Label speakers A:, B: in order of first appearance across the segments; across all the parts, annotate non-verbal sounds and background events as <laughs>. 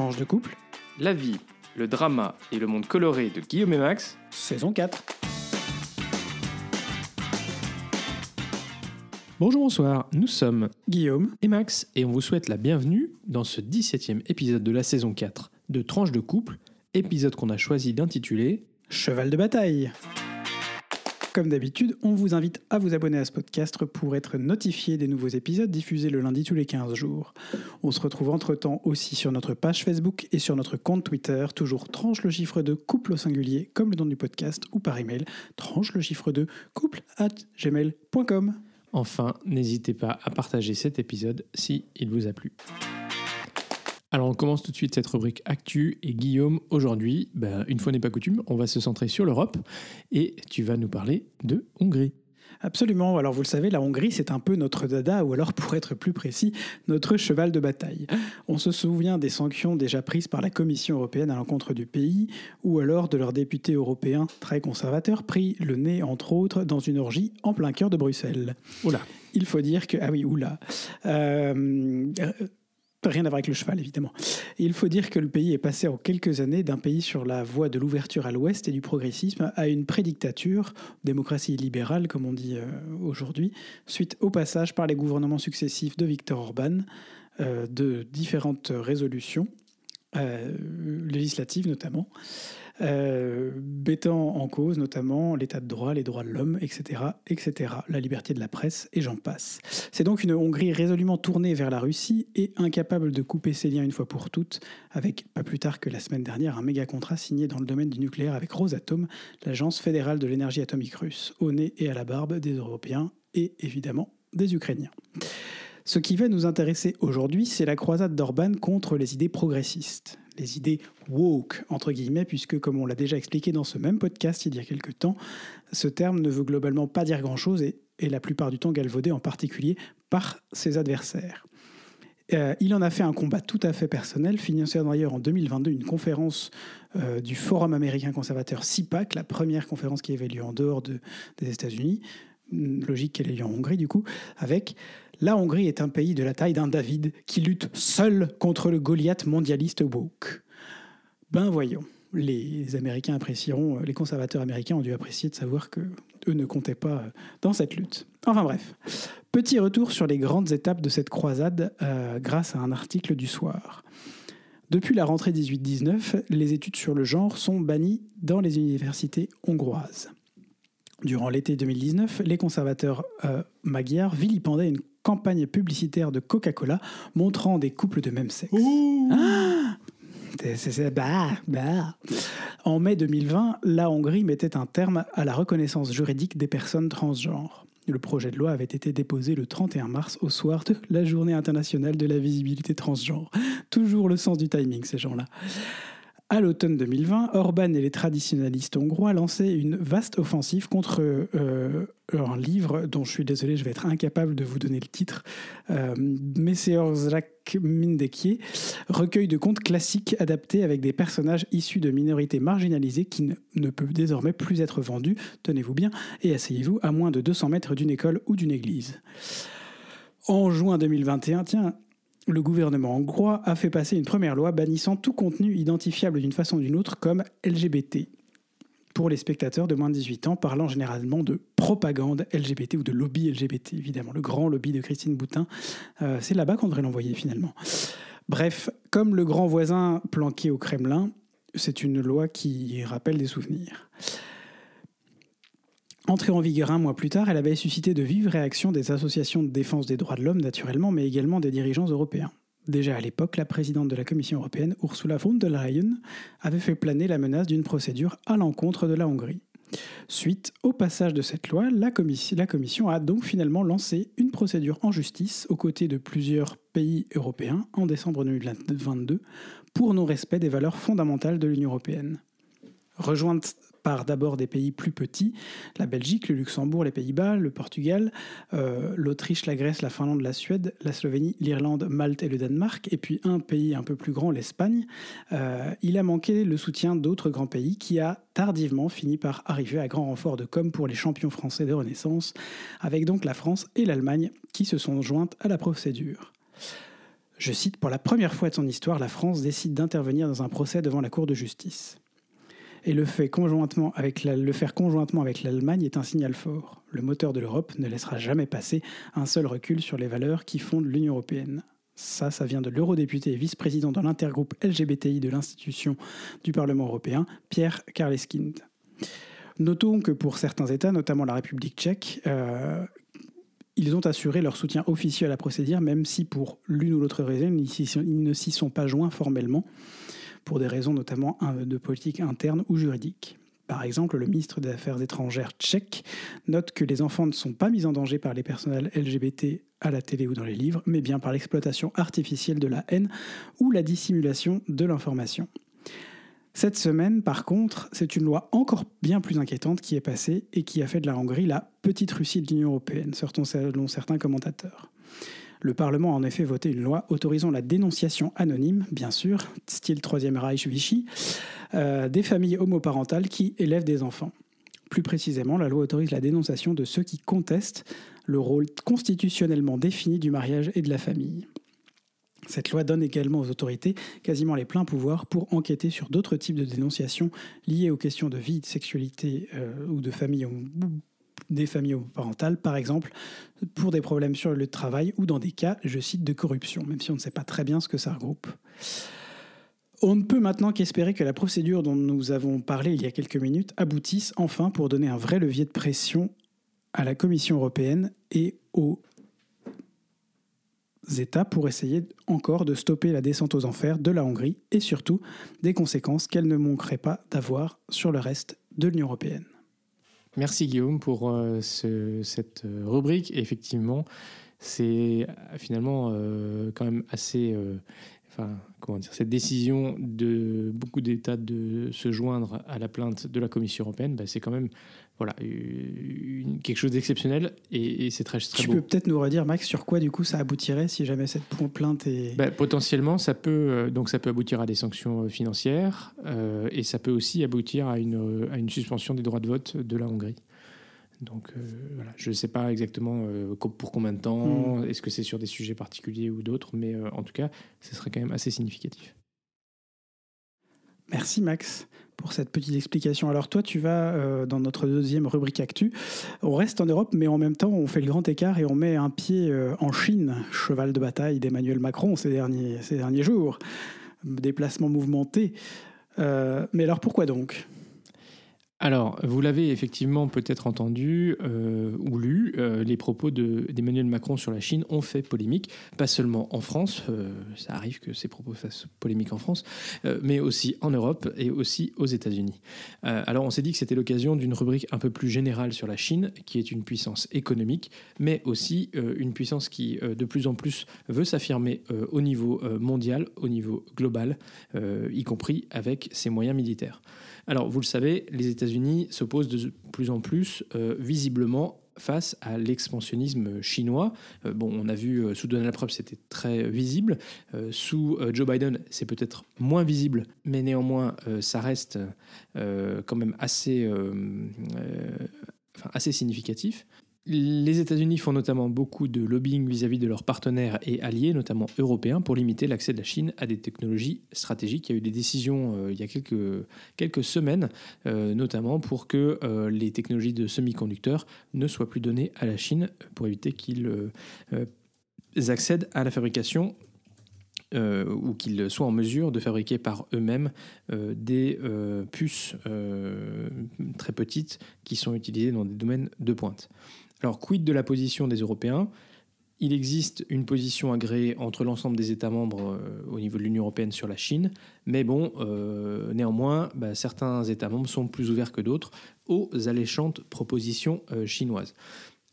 A: Tranche de couple,
B: La vie, le drama et le monde coloré de Guillaume et Max.
A: saison 4.
B: Bonjour, bonsoir, nous sommes
A: Guillaume,
B: et Max et on vous souhaite la bienvenue dans ce 17e épisode de la saison 4 de Tranche de couple, épisode qu'on a choisi d'intituler
A: cheval de bataille. Comme d'habitude, on vous invite à vous abonner à ce podcast pour être notifié des nouveaux épisodes diffusés le lundi tous les 15 jours. On se retrouve entre-temps aussi sur notre page Facebook et sur notre compte Twitter, toujours tranche le chiffre de couple au singulier, comme le nom du podcast, ou par email, tranche le chiffre de couple at gmail.com.
B: Enfin, n'hésitez pas à partager cet épisode si vous a plu. Alors on commence tout de suite cette rubrique Actu et Guillaume, aujourd'hui, ben, une fois n'est pas coutume, on va se centrer sur l'Europe et tu vas nous parler de Hongrie.
A: Absolument. Alors vous le savez, la Hongrie, c'est un peu notre dada, ou alors pour être plus précis, notre cheval de bataille. On se souvient des sanctions déjà prises par la Commission européenne à l'encontre du pays, ou alors de leurs députés européens très conservateurs pris le nez, entre autres, dans une orgie en plein cœur de Bruxelles.
B: Oula,
A: Il faut dire que... Ah oui, oula. Euh, Rien à voir avec le cheval, évidemment. Il faut dire que le pays est passé en quelques années d'un pays sur la voie de l'ouverture à l'ouest et du progressisme à une prédictature, démocratie libérale, comme on dit euh, aujourd'hui, suite au passage par les gouvernements successifs de Viktor Orban euh, de différentes résolutions, euh, législatives notamment, euh, en cause notamment l'état de droit, les droits de l'homme, etc., etc., la liberté de la presse, et j'en passe. C'est donc une Hongrie résolument tournée vers la Russie et incapable de couper ses liens une fois pour toutes, avec, pas plus tard que la semaine dernière, un méga contrat signé dans le domaine du nucléaire avec Rosatom, l'agence fédérale de l'énergie atomique russe, au nez et à la barbe des Européens et évidemment des Ukrainiens. Ce qui va nous intéresser aujourd'hui, c'est la croisade d'Orban contre les idées progressistes, les idées woke, entre guillemets, puisque comme on l'a déjà expliqué dans ce même podcast il y a quelque temps, ce terme ne veut globalement pas dire grand-chose et est la plupart du temps galvaudé en particulier par ses adversaires. Euh, il en a fait un combat tout à fait personnel, finançant d'ailleurs en 2022 une conférence euh, du Forum américain conservateur CIPAC, la première conférence qui avait lieu en dehors de- des États-Unis, Hum, logique qu'elle ait lieu en Hongrie du coup, avec La Hongrie est un pays de la taille d'un David qui lutte seul contre le Goliath mondialiste woke. Ben voyons, les Américains apprécieront, euh, les conservateurs américains ont dû apprécier de savoir que eux ne comptaient pas euh, dans cette lutte. Enfin bref, petit retour sur les grandes étapes de cette croisade euh, grâce à un article du soir. Depuis la rentrée 18-19, les études sur le genre sont bannies dans les universités hongroises. Durant l'été 2019, les conservateurs euh, magyars vilipendaient une campagne publicitaire de Coca-Cola montrant des couples de même sexe. Ah C'est- c'est- c'est- bah, bah. En mai 2020, la Hongrie mettait un terme à la reconnaissance juridique des personnes transgenres. Le projet de loi avait été déposé le 31 mars au soir de la journée internationale de la visibilité transgenre. Toujours le sens du timing, ces gens-là. À l'automne 2020, Orban et les traditionalistes hongrois lançaient une vaste offensive contre euh, un livre dont je suis désolé, je vais être incapable de vous donner le titre, euh, Messeorzak Mindekye, recueil de contes classiques adaptés avec des personnages issus de minorités marginalisées qui ne, ne peuvent désormais plus être vendus, tenez-vous bien, et asseyez-vous à moins de 200 mètres d'une école ou d'une église. En juin 2021, tiens, le gouvernement hongrois a fait passer une première loi bannissant tout contenu identifiable d'une façon ou d'une autre comme LGBT pour les spectateurs de moins de 18 ans, parlant généralement de propagande LGBT ou de lobby LGBT, évidemment, le grand lobby de Christine Boutin. Euh, c'est là-bas qu'on devrait l'envoyer finalement. Bref, comme le grand voisin planqué au Kremlin, c'est une loi qui rappelle des souvenirs. Entrée en vigueur un mois plus tard, elle avait suscité de vives réactions des associations de défense des droits de l'homme, naturellement, mais également des dirigeants européens. Déjà à l'époque, la présidente de la Commission européenne, Ursula von der Leyen, avait fait planer la menace d'une procédure à l'encontre de la Hongrie. Suite au passage de cette loi, la, commis- la Commission a donc finalement lancé une procédure en justice aux côtés de plusieurs pays européens en décembre 2022 pour non-respect des valeurs fondamentales de l'Union européenne. Rejointe par d'abord des pays plus petits, la Belgique, le Luxembourg, les Pays-Bas, le Portugal, euh, l'Autriche, la Grèce, la Finlande, la Suède, la Slovénie, l'Irlande, Malte et le Danemark, et puis un pays un peu plus grand, l'Espagne, euh, il a manqué le soutien d'autres grands pays qui a tardivement fini par arriver à grand renfort de com pour les champions français de Renaissance, avec donc la France et l'Allemagne qui se sont jointes à la procédure. Je cite, Pour la première fois de son histoire, la France décide d'intervenir dans un procès devant la Cour de justice. Et le, faire conjointement avec l'Allemagne est un signal fort. Le moteur de l'Europe ne laissera jamais passer un seul recul sur les valeurs qui fondent l'Union européenne. Ça, ça vient de l'eurodéputé et vice-président dans l'intergroupe LGBTI de l'institution du Parlement européen, Pierre Karleskind. Notons que pour certains États, notamment la République tchèque, euh, ils ont assuré leur soutien officieux à procédure, même si pour l'une ou l'autre raison, ils ne s'y sont pas joints formellement, pour des raisons notamment de politique interne ou juridique. Par exemple, le ministre des Affaires étrangères tchèque note que les enfants ne sont pas mis en danger par les personnels LGBT à la télé ou dans les livres, mais bien par l'exploitation artificielle de la haine ou la dissimulation de l'information. Cette semaine, par contre, c'est une loi encore bien plus inquiétante qui est passée et qui a fait de la Hongrie la petite Russie de l'Union européenne, selon certains commentateurs. Le Parlement a en effet voté une loi autorisant la dénonciation anonyme, bien sûr, style Troisième Reich Vichy, euh, des familles homoparentales qui élèvent des enfants. Plus précisément, la loi autorise la dénonciation de ceux qui contestent le rôle constitutionnellement défini du mariage et de la famille. Cette loi donne également aux autorités quasiment les pleins pouvoirs pour enquêter sur d'autres types de dénonciations liées aux questions de vie, de sexualité euh, ou de famille des familles homoparentales, par exemple, pour des problèmes sur le travail ou dans des cas, je cite, de corruption, même si on ne sait pas très bien ce que ça regroupe. On ne peut maintenant qu'espérer que la procédure dont nous avons parlé il y a quelques minutes aboutisse enfin pour donner un vrai levier de pression à la Commission européenne et aux États pour essayer encore de stopper la descente aux enfers de la Hongrie et surtout des conséquences qu'elle ne manquerait pas d'avoir sur le reste de l'Union européenne.
B: Merci Guillaume pour euh, cette euh, rubrique. effectivement, c'est euh, finalement quand même assez comment dire, cette décision de beaucoup d'États de se joindre à la plainte de la Commission européenne, bah, c'est quand même voilà, quelque chose d'exceptionnel et, c'est très, très
A: tu peux peut-être nous redire, Max, sur quoi du coup ça aboutirait si jamais cette plainte est...
B: Bah, potentiellement, ça peut, euh, donc ça peut aboutir à des sanctions euh, financières euh, et ça peut aussi aboutir à une, à une suspension des droits de vote de la Hongrie. Donc voilà, je ne sais pas exactement pour combien de temps, hmm. est-ce que c'est sur des sujets particuliers ou d'autres, mais en tout cas, ce serait quand même assez significatif.
A: Merci Max pour cette petite explication. Alors toi, tu vas euh, dans notre deuxième rubrique actu. On reste en Europe, mais en même temps, on fait le grand écart et on met un pied euh, en Chine, cheval de bataille d'Emmanuel Macron ces derniers, jours. Déplacement mouvementé. Euh, mais alors pourquoi donc?
B: Alors, vous l'avez effectivement peut-être entendu euh, ou lu, euh, les propos d'Emmanuel Macron sur la Chine ont fait polémique, pas seulement en France, euh, ça arrive que ces propos fassent polémique en France, mais aussi en Europe et aussi aux États-Unis. alors, on s'est dit que c'était l'occasion d'une rubrique un peu plus générale sur la Chine, qui est une puissance économique, mais aussi une puissance qui de plus en plus veut s'affirmer au niveau mondial, au niveau global, y compris avec ses moyens militaires. Alors, vous le savez, les États-Unis s'opposent de plus en plus, euh, visiblement, face à l'expansionnisme chinois. Euh, bon, on a vu euh, sous Donald Trump, c'était très visible. sous Joe Biden, c'est peut-être moins visible, mais néanmoins, ça reste quand même assez, assez significatif. Les États-Unis font notamment beaucoup de lobbying vis-à-vis de leurs partenaires et alliés, notamment européens, pour limiter l'accès de la Chine à des technologies stratégiques. Il y a eu des décisions euh, il y a quelques, semaines, euh, notamment pour que euh, les technologies de semi-conducteurs ne soient plus données à la Chine pour éviter qu'ils accèdent à la fabrication ou qu'ils soient en mesure de fabriquer par eux-mêmes des puces très petites qui sont utilisées dans des domaines de pointe. Alors, quid de la position des Européens? Il existe une position agréée entre l'ensemble des États membres euh, au niveau de l'Union européenne sur la Chine, mais bon, euh, néanmoins, bah, certains États membres sont plus ouverts que d'autres aux alléchantes propositions euh, chinoises.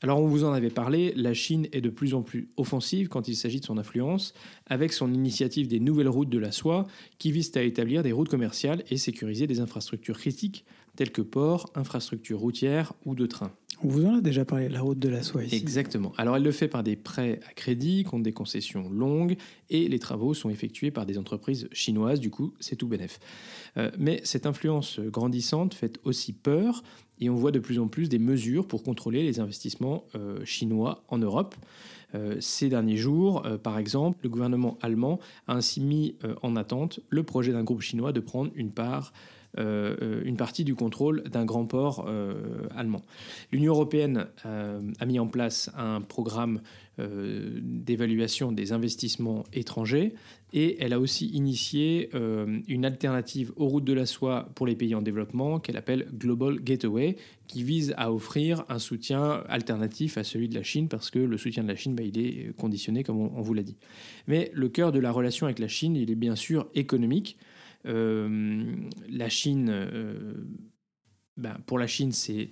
B: Alors on vous en avait parlé, la Chine est de plus en plus offensive quand il s'agit de son influence, avec son initiative des nouvelles routes de la soie qui visent à établir des routes commerciales et sécuriser des infrastructures critiques tels que ports, infrastructures routières ou de trains.
A: On vous en a déjà parlé, la route de la soie ici.
B: Exactement. Alors elle le fait par des prêts à crédit contre des concessions longues et les travaux sont effectués par des entreprises chinoises, du coup c'est tout bénef. Euh, mais cette influence grandissante fait aussi peur et on voit de plus en plus des mesures pour contrôler les investissements euh, chinois en Europe. Euh, ces derniers jours, par exemple, le gouvernement allemand a ainsi mis en attente le projet d'un groupe chinois de prendre une part une partie du contrôle d'un grand port euh, allemand. L'Union européenne euh, a mis en place un programme d'évaluation des investissements étrangers et elle a aussi initié une alternative aux routes de la soie pour les pays en développement qu'elle appelle Global Gateway, qui vise à offrir un soutien alternatif à celui de la Chine, parce que le soutien de la Chine, bah, il est conditionné, comme on vous l'a dit. Mais le cœur de la relation avec la Chine, il est bien sûr économique. Euh, la Chine, euh, ben, pour la Chine, c'est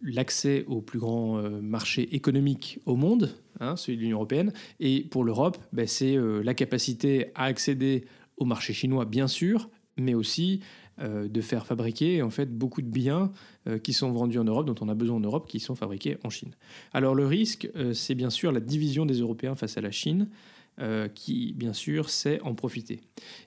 B: l'accès au plus grand euh, marché économique au monde, hein, celui de l'Union européenne, et pour l'Europe, ben, c'est la capacité à accéder au marché chinois, bien sûr, mais aussi de faire fabriquer en fait beaucoup de biens qui sont vendus en Europe, dont on a besoin en Europe, qui sont fabriqués en Chine. Alors le risque, c'est bien sûr la division des Européens face à la Chine. Euh, qui, bien sûr, sait en profiter.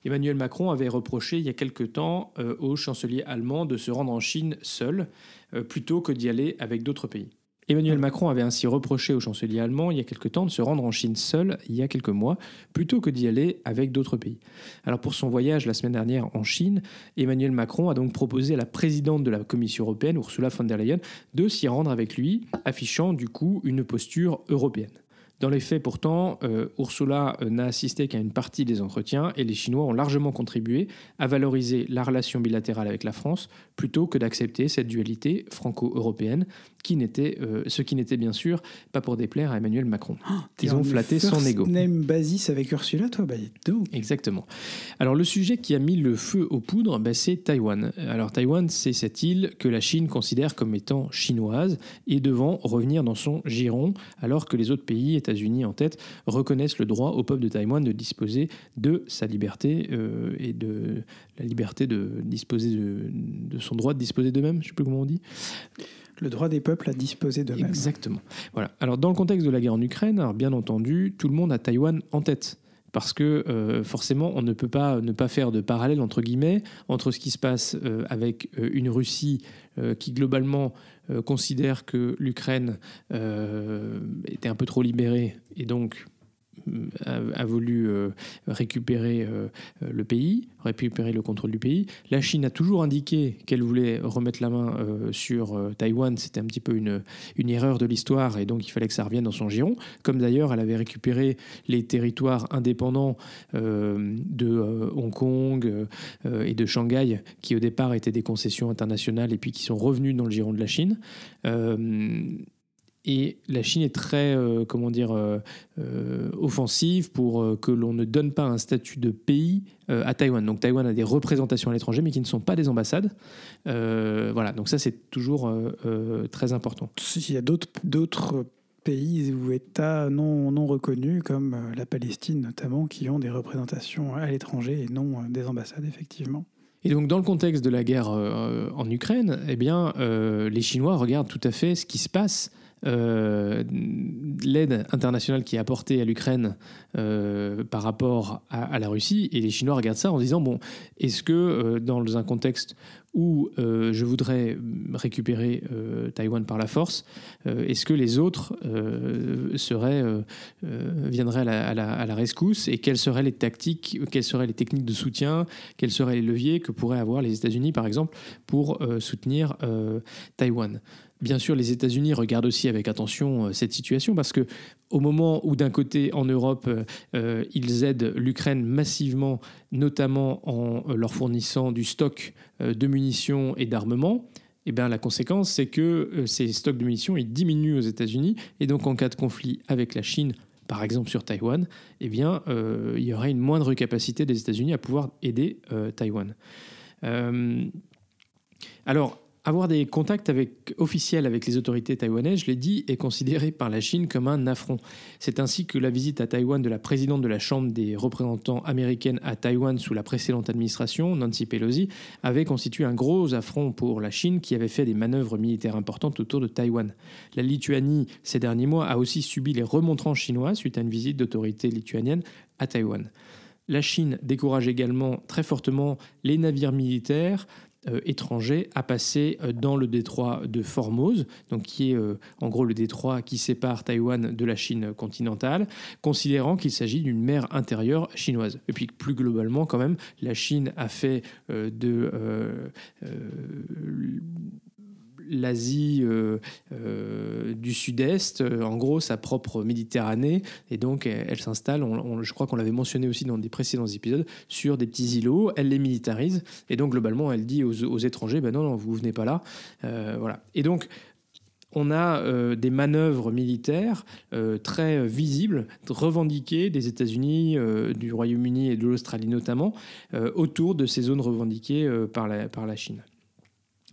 B: Emmanuel Macron avait reproché il y a quelque temps euh, au chancelier allemand de se rendre en Chine seul, euh, plutôt que d'y aller avec d'autres pays. Emmanuel Macron avait ainsi reproché au chancelier allemand il y a quelque temps de se rendre en Chine seul il y a quelques mois, plutôt que d'y aller avec d'autres pays. Alors pour son voyage la semaine dernière en Chine, Emmanuel Macron a donc proposé à la présidente de la Commission européenne, Ursula von der Leyen, de s'y rendre avec lui, affichant du coup une posture européenne. Dans les faits, pourtant, euh, Ursula euh, n'a assisté qu'à une partie des entretiens et les Chinois ont largement contribué à valoriser la relation bilatérale avec la France plutôt que d'accepter cette dualité franco-européenne qui n'était, euh, ce qui n'était bien sûr pas pour déplaire à Emmanuel Macron. Oh, Ils ont flatté son ego.
A: Name basis avec Ursula, toi, bah,
B: Exactement. Alors le sujet qui a mis le feu aux poudres, bah, c'est Taïwan. Alors Taïwan, c'est cette île que la Chine considère comme étant chinoise et devant revenir dans son giron, alors que les autres pays, États-Unis en tête, reconnaissent le droit au peuple de Taïwan de disposer de sa liberté euh, et de la liberté de disposer de, de son droit de disposer d'eux-mêmes. Je sais plus comment on dit
A: le droit des peuples à disposer d'eux-mêmes.
B: Exactement. Voilà. Alors, dans le contexte de la guerre en Ukraine, alors bien entendu, tout le monde a Taïwan en tête. Parce que euh, forcément, on ne peut pas ne pas faire de parallèle entre guillemets entre ce qui se passe euh, avec euh, une Russie qui globalement considère que l'Ukraine était un peu trop libérée et donc a, voulu euh, récupérer euh, le pays, récupérer le contrôle du pays. La Chine a toujours indiqué qu'elle voulait remettre la main euh, sur Taïwan. C'était un petit peu une, une erreur de l'histoire et donc il fallait que ça revienne dans son giron. Comme d'ailleurs, elle avait récupéré les territoires indépendants de Hong Kong et de Shanghai, qui au départ étaient des concessions internationales et puis qui sont revenus dans le giron de la Chine. Et la Chine est très, euh, comment dire, euh, euh, offensive pour que l'on ne donne pas un statut de pays à Taïwan. Donc Taïwan a des représentations à l'étranger, mais qui ne sont pas des ambassades. voilà, donc ça c'est toujours très important.
A: Il y a d'autres pays ou États non, non reconnus, comme la Palestine notamment, qui ont des représentations à l'étranger et non des ambassades, effectivement.
B: Et donc, dans le contexte de la guerre en Ukraine, eh bien, les Chinois regardent tout à fait ce qui se passe euh, l'aide internationale qui est apportée à l'Ukraine euh, par rapport à, la Russie. Et les Chinois regardent ça en disant, bon, est-ce que euh, dans un contexte où je voudrais récupérer Taïwan par la force, est-ce que les autres seraient, viendraient à la, rescousse et quelles seraient les tactiques, quelles seraient les techniques de soutien, quels seraient les leviers que pourraient avoir les États-Unis, par exemple, pour soutenir Taïwan? Bien sûr, les États-Unis regardent aussi avec attention euh, cette situation parce que au moment où d'un côté en Europe euh, euh, ils aident l'Ukraine massivement, notamment en leur fournissant du stock de munitions et d'armement, eh bien, la conséquence, c'est que ces stocks de munitions diminuent aux États-Unis. Et donc, en cas de conflit avec la Chine, par exemple sur Taïwan, eh bien, il y aurait une moindre capacité des États-Unis à pouvoir aider Taïwan. alors, avoir des contacts officiels avec les autorités taïwanaises, je l'ai dit, est considéré par la Chine comme un affront. C'est ainsi que la visite à Taïwan de la présidente de la Chambre des représentants américaine à Taïwan sous la précédente administration, Nancy Pelosi, avait constitué un gros affront pour la Chine qui avait fait des manœuvres militaires importantes autour de Taïwan. La Lituanie, ces derniers mois, a aussi subi les remontrances chinois suite à une visite d'autorités lituaniennes à Taïwan. La Chine décourage également très fortement les navires militaires étrangers à passer euh, dans le détroit de Formose, donc qui est euh, en gros le détroit qui sépare Taïwan de la Chine continentale, considérant qu'il s'agit d'une mer intérieure chinoise. Et puis plus globalement, quand même, la Chine a fait de l'Asie euh, euh, du Sud-Est, euh, en gros sa propre Méditerranée, et donc elle, s'installe, je crois qu'on l'avait mentionné aussi dans des précédents épisodes, sur des petits îlots, elle les militarise, et donc globalement elle dit aux, étrangers, ben non, non, vous venez pas là, voilà. Et donc on a des manœuvres militaires très visibles, revendiquées des États-Unis, du Royaume-Uni et de l'Australie notamment, autour de ces zones revendiquées par, la, par la Chine.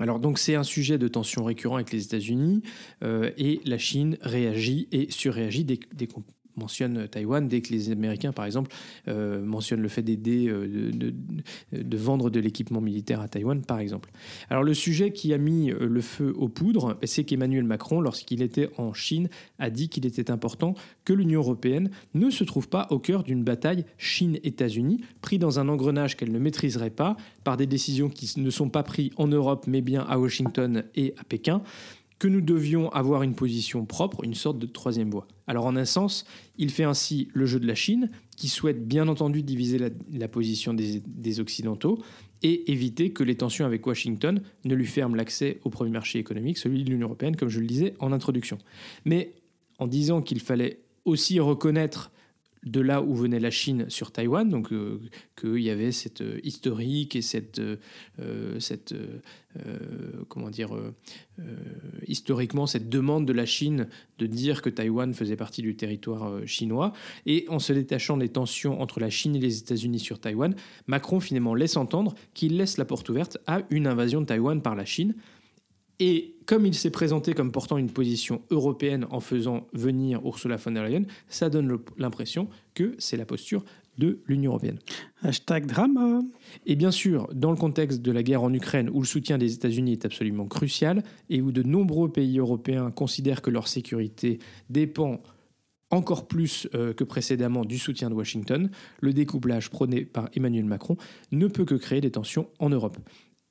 B: Alors donc c'est un sujet de tension récurrent avec les États-Unis euh, et la Chine réagit et surréagit dès, dès mentionne Taïwan dès que les Américains, par exemple, euh, mentionnent le fait d'aider, euh, de, vendre de l'équipement militaire à Taïwan, par exemple. Alors le sujet qui a mis euh, le feu aux poudres, c'est qu'Emmanuel Macron, lorsqu'il était en Chine, a dit qu'il était important que l'Union européenne ne se trouve pas au cœur d'une bataille Chine-États-Unis, pris dans un engrenage qu'elle ne maîtriserait pas par des décisions qui ne sont pas prises en Europe, mais bien à Washington et à Pékin que nous devions avoir une position propre, une sorte de troisième voie. Alors en un sens, il fait ainsi le jeu de la Chine, qui souhaite bien entendu diviser la, position des, Occidentaux et éviter que les tensions avec Washington ne lui ferment l'accès au premier marché économique, celui de l'Union européenne, comme je le disais en introduction. Mais en disant qu'il fallait aussi reconnaître de là où venait la Chine sur Taïwan, donc euh, qu'il y avait cette euh, historique et cette, euh, cette comment dire, historiquement cette demande de la Chine de dire que Taïwan faisait partie du territoire chinois. Et en se détachant des tensions entre la Chine et les États-Unis sur Taïwan, Macron finalement laisse entendre qu'il laisse la porte ouverte à une invasion de Taïwan par la Chine. Et comme il s'est présenté comme portant une position européenne en faisant venir Ursula von der Leyen, ça donne l'impression que c'est la posture de l'Union européenne.
A: Hashtag drama.
B: Et bien sûr, dans le contexte de la guerre en Ukraine, où le soutien des États-Unis est absolument crucial, et où de nombreux pays européens considèrent que leur sécurité dépend encore plus euh, que précédemment du soutien de Washington, le découplage prôné par Emmanuel Macron ne peut que créer des tensions en Europe.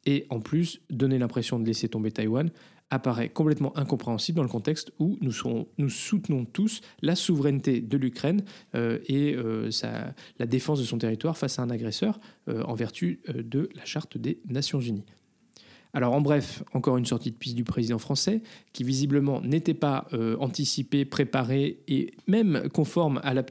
B: Et en plus, donner l'impression de laisser tomber Taïwan apparaît complètement incompréhensible dans le contexte où nous, soutenons tous la souveraineté de l'Ukraine euh, et euh, la défense de son territoire face à un agresseur euh, en vertu de la charte des Nations Unies. Alors en bref, encore une sortie de piste du président français qui visiblement n'était pas euh, anticipé, préparé et même conforme à la,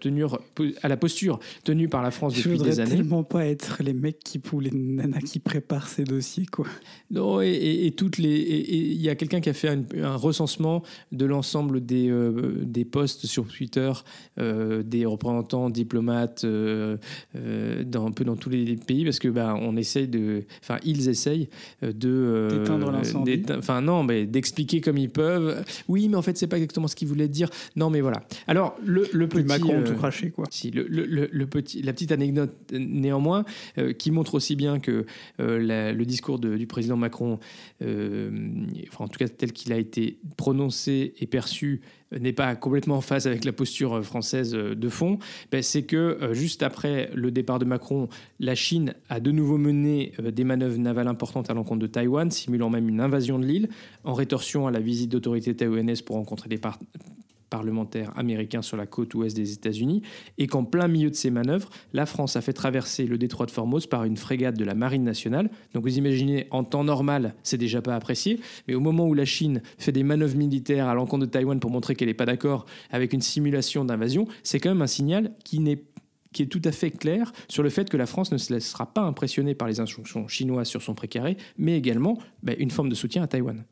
B: à la posture tenue par la France depuis des années.
A: Je tellement pas être les mecs qui ou les nanas qui préparent ces dossiers quoi.
B: Non et, toutes les il y a quelqu'un qui a fait un, recensement de l'ensemble des euh, des posts sur Twitter euh, des représentants diplomates dans un peu dans tous les pays parce que bah on essaye de enfin ils essayent de
A: d'éteindre l'incendie.
B: Enfin non, mais d'expliquer comme ils peuvent. Oui, mais en fait, c'est pas exactement ce qu'ils voulaient dire. Non, mais voilà. Alors le, le petit
A: Macron euh, tout craché quoi.
B: Si le, le, le, petit, la petite anecdote néanmoins euh, qui montre aussi bien que euh, le discours de, du président Macron, enfin en tout cas tel qu'il a été prononcé et perçu n'est pas complètement en phase avec la posture française de fond, ben, c'est que juste après le départ de Macron, la Chine a de nouveau mené des manœuvres navales importantes à l'encontre de Taïwan, simulant même une invasion de l'île, en rétorsion à la visite d'autorités taïwanaises pour rencontrer des parlementaires américains sur la côte ouest des États-Unis, et qu'en plein milieu de ces manœuvres, la France a fait traverser le détroit de Formose par une frégate de la Marine nationale. Donc vous imaginez, en temps normal, c'est déjà pas apprécié, mais au moment où la Chine fait des manœuvres militaires à l'encontre de Taïwan pour montrer qu'elle n'est pas d'accord avec une simulation d'invasion, c'est quand même un signal qui n'est qui est tout à fait clair sur le fait que la France ne se laissera pas impressionner par les injonctions chinoises sur son précaré, mais également bah, une forme de soutien à Taïwan.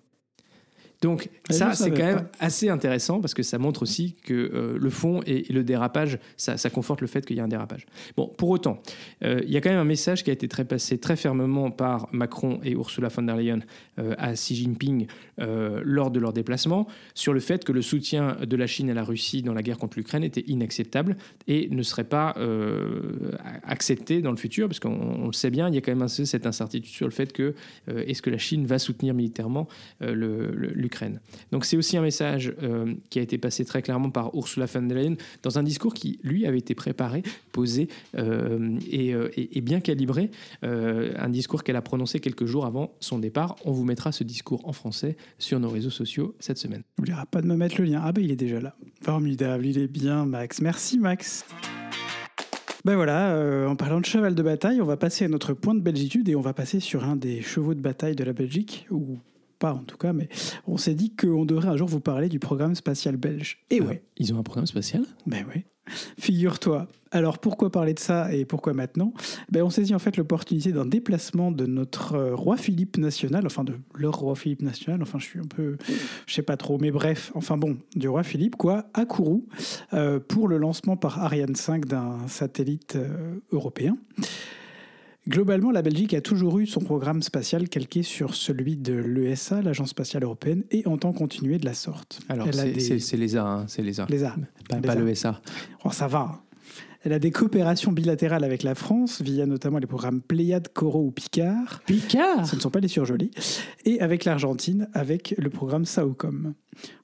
B: Donc
A: Ah,
B: ça, c'est quand
A: pas.
B: même assez intéressant parce que ça montre aussi que euh, le fond et, et le dérapage, ça, ça conforte le fait qu'il y a un dérapage. Bon, pour autant, euh, il y a quand même un message qui a été très passé très fermement par Macron et Ursula von der Leyen euh, à Xi Jinping lors de leur déplacement sur le fait que le soutien de la Chine à la Russie dans la guerre contre l'Ukraine était inacceptable et ne serait pas accepté dans le futur, parce qu'on on le sait bien, il y a quand même cette incertitude sur le fait que est-ce que la Chine va soutenir militairement le- le- l'Ukraine. Donc c'est aussi un message euh, qui a été passé très clairement par Ursula von der Leyen dans un discours qui, lui, avait été préparé, posé euh, et, euh, et- et bien calibré, euh, un discours qu'elle a prononcé quelques jours avant son départ. On vous mettra ce discours en français sur nos réseaux sociaux cette semaine.
A: N'oubliera pas de me mettre le lien? Ah bah il est déjà là. Formidable, il est bien Max. Merci Max. Ben voilà, euh, en parlant de cheval de bataille, on va passer à notre point de belgitude et on va passer sur un des chevaux de bataille de la Belgique, ou pas en tout cas, mais on s'est dit qu'on devrait un jour vous parler du programme spatial belge. Et ouais,
B: Ils ont un programme spatial?
A: Ben ouais. Figure-toi. Alors pourquoi parler de ça et pourquoi maintenant? Ben, On saisit en fait l'opportunité d'un déplacement de notre euh, roi Philippe national, enfin de leur roi Philippe national, enfin je suis un peu, je sais pas trop, mais bref, enfin bon, du roi Philippe quoi, à Kourou, euh, pour le lancement par Ariane 5 d'un satellite euh, européen. Globalement, la Belgique a toujours eu son programme spatial calqué sur celui de l'ESA, l'Agence spatiale européenne, et entend continuer de la sorte.
B: Alors,
A: Elle a
B: c'est
A: des-
B: l'ESA, hein, c'est l'ESA.
A: Les A.
B: Pas,
A: les
B: pas
A: A.
B: le SA.
A: Oh, ça va. Elle a des coopérations bilatérales avec la France, via notamment les programmes Pléiade, Coro ou Picard.
B: Picard
A: Ce ne sont pas les surjolis. Et avec l'Argentine, avec le programme SAOCOM.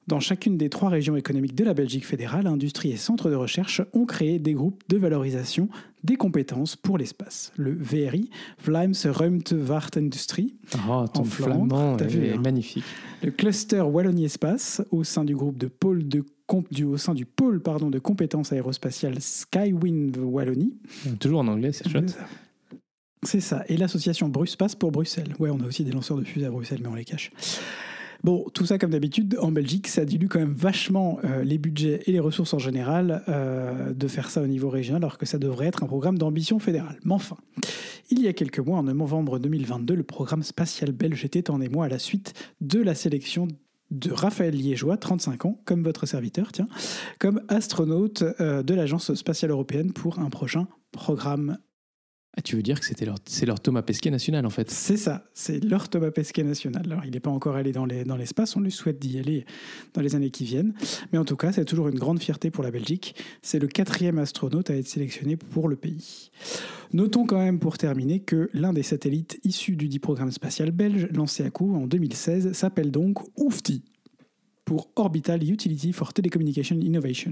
A: Dans chacune des trois régions économiques de la Belgique fédérale, industrie et centres de recherche ont créé des groupes de valorisation des compétences pour l'espace. Le VRI, Vlaams Ruimtevaartindustrie,
B: Oh, ton
A: En Flandre,
B: flamand est
A: vu, hein.
B: magnifique.
A: le cluster Wallonie Espace au sein du groupe de pôle de du, au sein du pôle pardon, de compétences aérospatiales Skywind Wallonie.
B: Toujours en anglais, c'est chouette.
A: C'est ça. Et l'association Bruspace pour Bruxelles. Ouais, on a aussi des lanceurs de fusées à Bruxelles, mais on les cache. Bon, tout ça, comme d'habitude, en Belgique, ça dilue quand même vachement euh, les budgets et les ressources en général euh, de faire ça au niveau régional, alors que ça devrait être un programme d'ambition fédérale. Mais enfin, il y a quelques mois, en novembre 2022, le programme spatial belge était en émoi à la suite de la sélection de Raphaël Liégeois, 35 ans, comme votre serviteur, tiens, comme astronaute euh, de l'Agence spatiale européenne pour un prochain programme
B: Ah, tu veux dire que c'était leur, c'est leur Thomas Pesquet national, en fait?
A: C'est ça, c'est leur Thomas Pesquet national. Alors, il n'est pas encore allé dans les- dans l'espace, on lui souhaite d'y aller dans les années qui viennent. Mais en tout cas, c'est toujours une grande fierté pour la Belgique. C'est le quatrième astronaute à être sélectionné pour le pays. Notons quand même pour terminer que l'un des satellites issus du dit programme spatial belge, lancé à coup en 2016, s'appelle donc OUFTI, pour Orbital Utility for Telecommunication Innovation.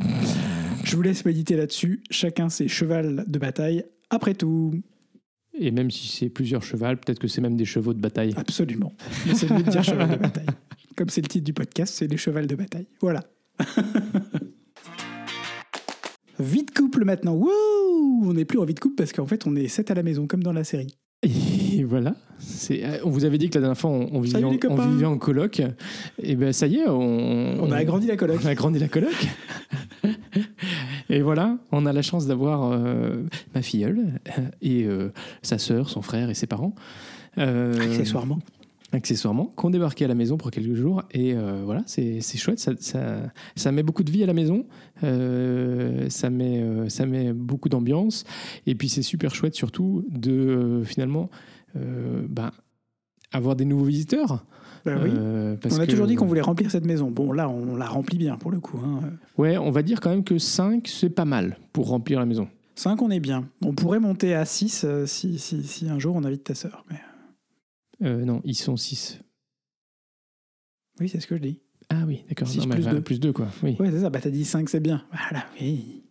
A: Je vous laisse méditer là-dessus, chacun ses chevals de bataille. Après tout,
B: Et même si c'est plusieurs chevals, peut-être que c'est même des chevaux de bataille.
A: Absolument. Mais c'est mieux de dire cheval de bataille. Comme c'est le titre du podcast, c'est les chevals de bataille. Voilà. <laughs> Vite couple maintenant. Wouh On n'est plus en vite couple parce qu'en fait, on est sept à la maison, comme dans la série.
B: Et <laughs> voilà. Euh, on vous avait dit que la dernière fois, on, on vivait, en, on vivait en coloc. Et ben ça y est, on,
A: On a agrandi la coloc.
B: On a agrandi la coloc. <laughs> et voilà, on a la chance d'avoir euh, ma filleule euh, et euh, sa sœur, son frère et ses parents. Euh,
A: Accessoirement.
B: accessoirement, qui ont débarqué à la maison pour quelques jours. Et voilà, c'est chouette. Ça, ça, ça met beaucoup de vie à la maison. Ça, met, ça met beaucoup d'ambiance. Et puis c'est super chouette surtout de finalement ben, avoir des nouveaux visiteurs.
A: Bah oui.
B: Euh, parce
A: on a
B: que-
A: toujours dit qu'on voulait remplir cette maison. Bon, là, on la remplit bien pour le coup. Hein.
B: Ouais, on va dire quand même que 5, c'est pas mal pour remplir la maison.
A: 5, on est bien. On pourrait monter à 6 si, si, si un jour on invite ta sœur. Mais...
B: Euh, non, ils sont 6.
A: Oui, c'est ce que je dis.
B: Ah oui, d'accord.
A: Plus deux.
B: Plus 2, quoi. Oui.
A: Ouais, c'est ça. Bah, t'as dit 5, c'est bien. Voilà, oui.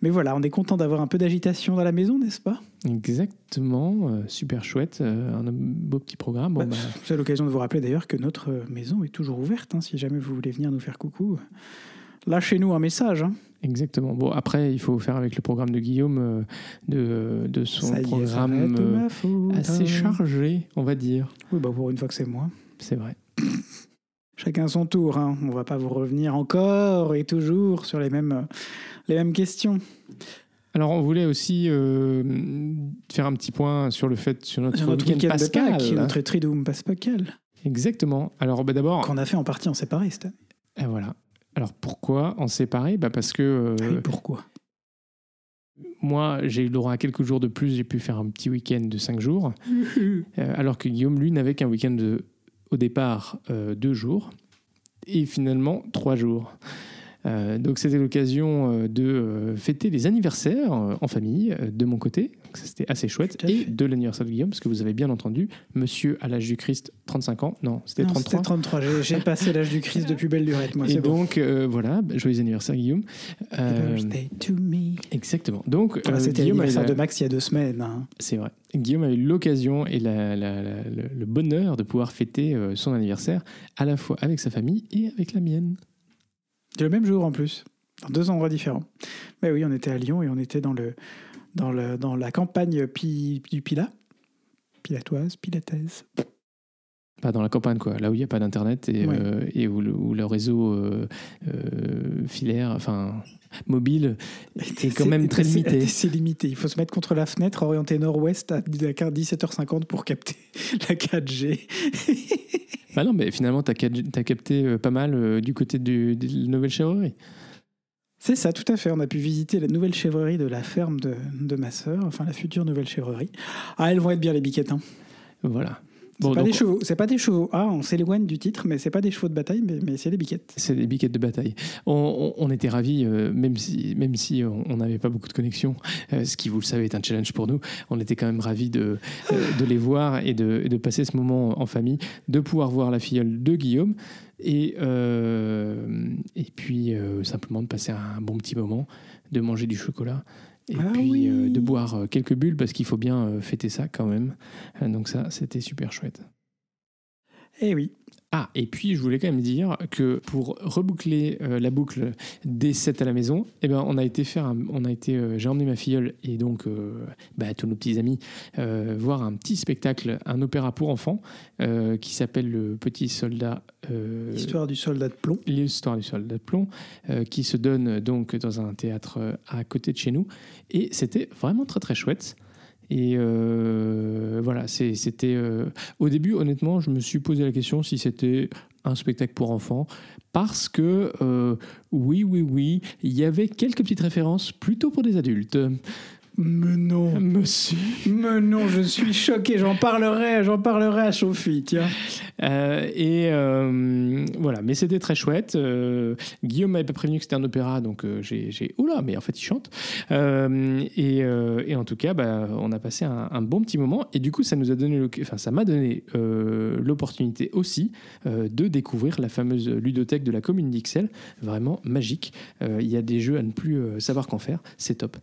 A: Mais voilà, on est content d'avoir un peu d'agitation dans la maison, n'est-ce pas?
B: Exactement. euh, super chouette. euh, un beau petit programme. Bon,
A: Bah,
B: bah,
A: C'est l'occasion de vous rappeler d'ailleurs que notre maison est toujours ouverte. hein, si jamais vous voulez venir nous faire coucou, lâchez-nous un message. hein.
B: exactement. Bon, après, il faut faire avec le programme de Guillaume, euh, de, de son
A: est,
B: programme assez
A: hein.
B: chargé, on va dire.
A: Oui, bah pour une fois que c'est moi.
B: C'est vrai.
A: Chacun son tour. Hein. On va pas vous revenir encore et toujours sur les mêmes, les mêmes questions.
B: Alors, on voulait aussi euh, faire un petit point sur le fait, sur notre,
A: notre
B: week-end
A: de
B: pascal.
A: Pâques, notre triduum pascal.
B: Exactement. Alors bah, d'abord,
A: Qu'on a fait en partie en séparé cette année.
B: et voilà. Alors pourquoi en séparer bah Parce que euh,
A: oui, pourquoi?
B: moi, j'ai eu le droit à quelques jours de plus, j'ai pu faire un petit week-end de 5 jours, <laughs> euh, alors que Guillaume, lui, n'avait qu'un week-end de, au départ, euh, deux jours, et finalement trois jours. Euh, donc c'était l'occasion euh, de euh, fêter les anniversaires en famille de mon côté, c'était assez chouette, et de l'anniversaire de Guillaume, parce que vous avez bien entendu, monsieur à l'âge du Christ, 35 ans, non, c'était
A: Non,
B: 33.
A: C'était 33. J'ai- passé l'âge du Christ depuis belle lurette, moi.
B: et
A: bon.
B: donc euh, voilà, bah, joyeux anniversaire Guillaume.
A: Happy
B: Euh,
A: birthday to me.
B: exactement. Donc euh,
A: C'était
B: Guillaume
A: l'anniversaire de Max il y a deux semaines. hein.
B: C'est vrai. Guillaume a eu l'occasion et la- la- la- le, bonheur de pouvoir fêter son anniversaire à la fois avec sa famille et avec la mienne.
A: Le même jour en plus, dans deux endroits différents. Mais oui, on était à Lyon et on était dans, le, dans, le, dans la campagne du Pilat. Pilatoise, pilataise.
B: Pas dans la campagne, quoi, là où il n'y a pas d'internet et,
A: Ouais.
B: euh, et où, le, où le réseau euh, euh, filaire, enfin mobile, <laughs> est quand même très limité. <laughs>
A: C'est limité. Il faut se mettre contre la fenêtre, orienté nord-ouest à 17h50 pour capter <laughs> la 4G.
B: Bah non, mais finalement, tu as, capté pas mal du côté du, de la nouvelle chèvrerie.
A: C'est ça, tout à fait. On a pu visiter la nouvelle chèvrerie de la ferme de, de ma sœur, enfin la future nouvelle chèvrerie. Ah, elles vont être bien les biquettes. Hein.
B: Voilà. Bon,
A: pas des chevaux. C'est pas des chevaux. Ah, on s'éloigne du titre, mais c'est pas des chevaux de bataille, mais, mais c'est des biquettes.
B: C'est des biquettes de bataille. On, on- on était ravis, euh, même si, même si on n'avait pas beaucoup de connexions, euh, ce qui, vous le savez, est un challenge pour nous. On était quand même ravis de, euh, de les voir et de, de passer ce moment en famille, de pouvoir voir la filleule de Guillaume et, et puis simplement de passer un bon petit moment, de manger du chocolat. Et
A: Ah
B: puis
A: oui.
B: euh, de boire euh, quelques bulles parce qu'il faut bien euh, fêter ça quand même. Donc ça, c'était super chouette.
A: Eh oui.
B: Ah, et puis je voulais quand même dire que pour reboucler euh, la boucle des 7 à la maison, eh ben, on a été faire un- on a été, euh, j'ai emmené ma filleule et donc euh, bah, tous nos petits amis voir un petit spectacle, un opéra pour enfants qui s'appelle Le Petit Soldat. euh,
A: Histoire du soldat de plomb.
B: L'histoire du soldat de plomb, qui se donne donc dans un théâtre à côté de chez nous. Et c'était vraiment très très chouette. Et euh, voilà, c'était. euh, au début, honnêtement, je me suis posé la question si c'était un spectacle pour enfants. Parce que, euh, oui, oui, oui, il y avait quelques petites références plutôt pour des adultes.
A: Mais non.
B: Monsieur.
A: Mais non, je suis choqué. J'en parlerai, j'en parlerai à Sophie, tiens.
B: Euh, et euh, voilà, mais c'était très chouette. Euh, Guillaume m'avait pas prévenu que c'était un opéra, donc euh, j'ai, j'ai oula, mais en fait il chante. Et, et en tout cas, bah, on a passé un, un bon petit moment. Et du coup, ça nous a donné, enfin, ça m'a donné l'opportunité aussi de découvrir la fameuse ludothèque de la commune d'Ixelles, vraiment magique. Il y a des jeux à ne plus savoir qu'en faire, c'est top.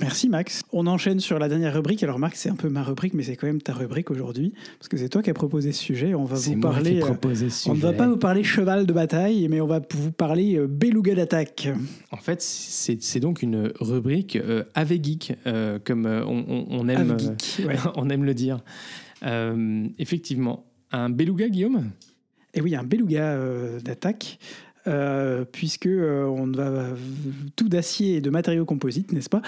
A: Merci Max. On enchaîne sur la dernière rubrique. Alors Max, c'est un peu ma rubrique, mais c'est quand même ta rubrique aujourd'hui, parce que c'est toi qui as proposé ce sujet. On va vous parler. euh, on ne va pas vous parler cheval de bataille, mais on va vous parler euh, beluga d'attaque.
B: En fait, c'est donc une rubrique euh, avec geek, euh, comme on, on- on aime,
A: geek, ouais. <laughs>
B: on aime le dire. Euh, effectivement, un beluga, Guillaume?
A: Et oui, un beluga d'attaque, euh, puisque euh, on va tout d'acier et de matériaux composites, n'est-ce pas?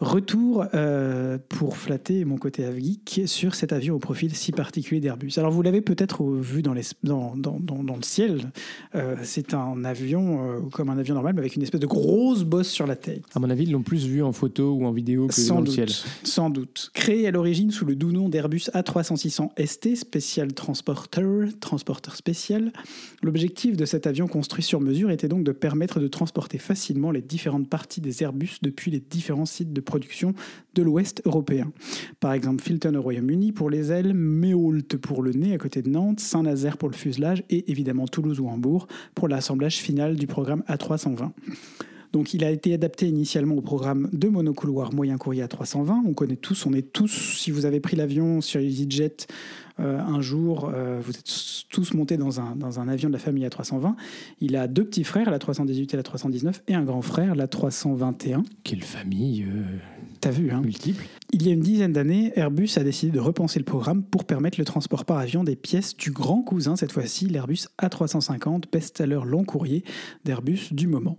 A: Retour euh, pour flatter mon côté geek sur cet avion au profil si particulier d'Airbus. Alors vous l'avez peut-être vu dans, les, dans, dans, dans- dans le ciel. C'est un avion comme un avion normal, mais avec une espèce de grosse bosse sur la tête.
B: À mon avis, ils l'ont plus vu en photo ou en vidéo que
A: Sans
B: dans le ciel.
A: sans doute. Créé à l'origine sous le doux nom d'Airbus A300-600 ST, Special Transporter, transporteur spécial, l'objectif de cet avion construit sur mesure était donc de permettre de transporter facilement les différentes parties des Airbus depuis les différents sites de production de l'Ouest européen. Par exemple, Filton au Royaume-Uni pour les ailes, Méholt pour le nez à côté de Nantes, Saint-Nazaire pour le fuselage et évidemment Toulouse ou Hambourg pour l'assemblage final du programme A320. Donc il a été adapté initialement au programme de monocouloir moyen courrier à 320. On connaît tous, on est tous, si vous avez pris l'avion sur EasyJet euh, un jour, euh, vous êtes tous montés dans un, avion de la famille A320. Il a deux petits frères, la 318 et la 319, et un grand frère, la 321.
B: Quelle famille euh,
A: T'as vu, hein. Il y a une dizaine d'années, Airbus a décidé de repenser le programme pour permettre le transport par avion des pièces du grand cousin, cette fois-ci l'Airbus A350, best-seller long courrier d'Airbus du moment.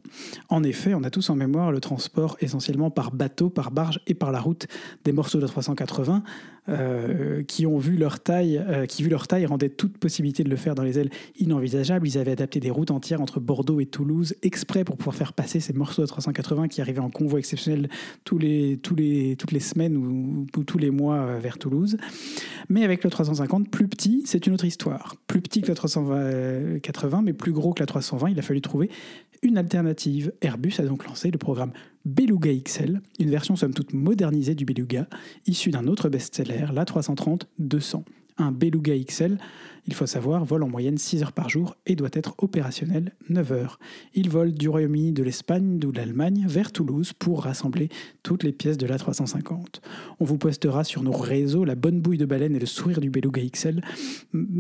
A: En effet, on a tous en mémoire le transport essentiellement par bateau, par barge et par la route des morceaux de 380 euh, qui ont vu leur taille, euh, qui vu leur taille rendaient toute possibilité de le faire dans les ailes inenvisageable. Ils avaient adapté des routes entières entre Bordeaux et Toulouse exprès pour pouvoir faire passer ces morceaux de 380 qui arrivaient en convoi exceptionnel tous les, toutes les semaines ou, ou tous les mois euh, vers Toulouse. Mais avec le 350, plus petit, c'est une autre histoire. Plus petit que le 380, mais plus gros que la 320, il a fallu trouver une alternative. Airbus a donc lancé le programme Beluga XL, une version somme toute modernisée du Beluga, issue d'un autre best-seller, l'A330-200. Un Beluga XL, il faut savoir, vole en moyenne 6 heures par jour et doit être opérationnel 9 heures. Il vole du Royaume-Uni, de l'Espagne, de l'Allemagne vers Toulouse pour rassembler toutes les pièces de l'A350. On vous postera sur nos réseaux la bonne bouille de baleine et le sourire du Beluga XL,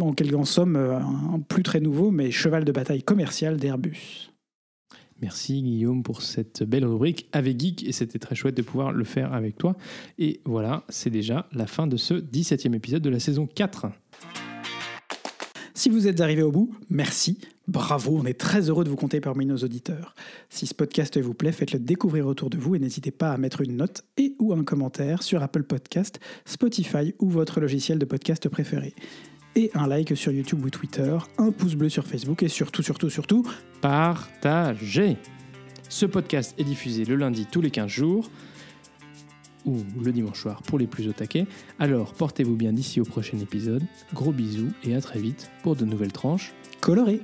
A: en, quelque, en somme un plus très nouveau mais cheval de bataille commercial d'Airbus.
B: Merci Guillaume pour cette belle rubrique avec Geek et c'était très chouette de pouvoir le faire avec toi. Et voilà, c'est déjà la fin de ce 17e épisode de la saison 4.
A: Si vous êtes arrivé au bout, merci, bravo, on est très heureux de vous compter parmi nos auditeurs. Si ce podcast vous plaît, faites-le découvrir autour de vous et n'hésitez pas à mettre une note et ou un commentaire sur Apple Podcast, Spotify ou votre logiciel de podcast préféré et un like sur YouTube ou Twitter, un pouce bleu sur Facebook et surtout, surtout, surtout,
B: partagez. Ce podcast est diffusé le lundi tous les 15 jours ou le dimanche soir pour les plus au taquet. Alors portez-vous bien d'ici au prochain épisode. Gros bisous et à très vite pour de nouvelles tranches
A: colorées.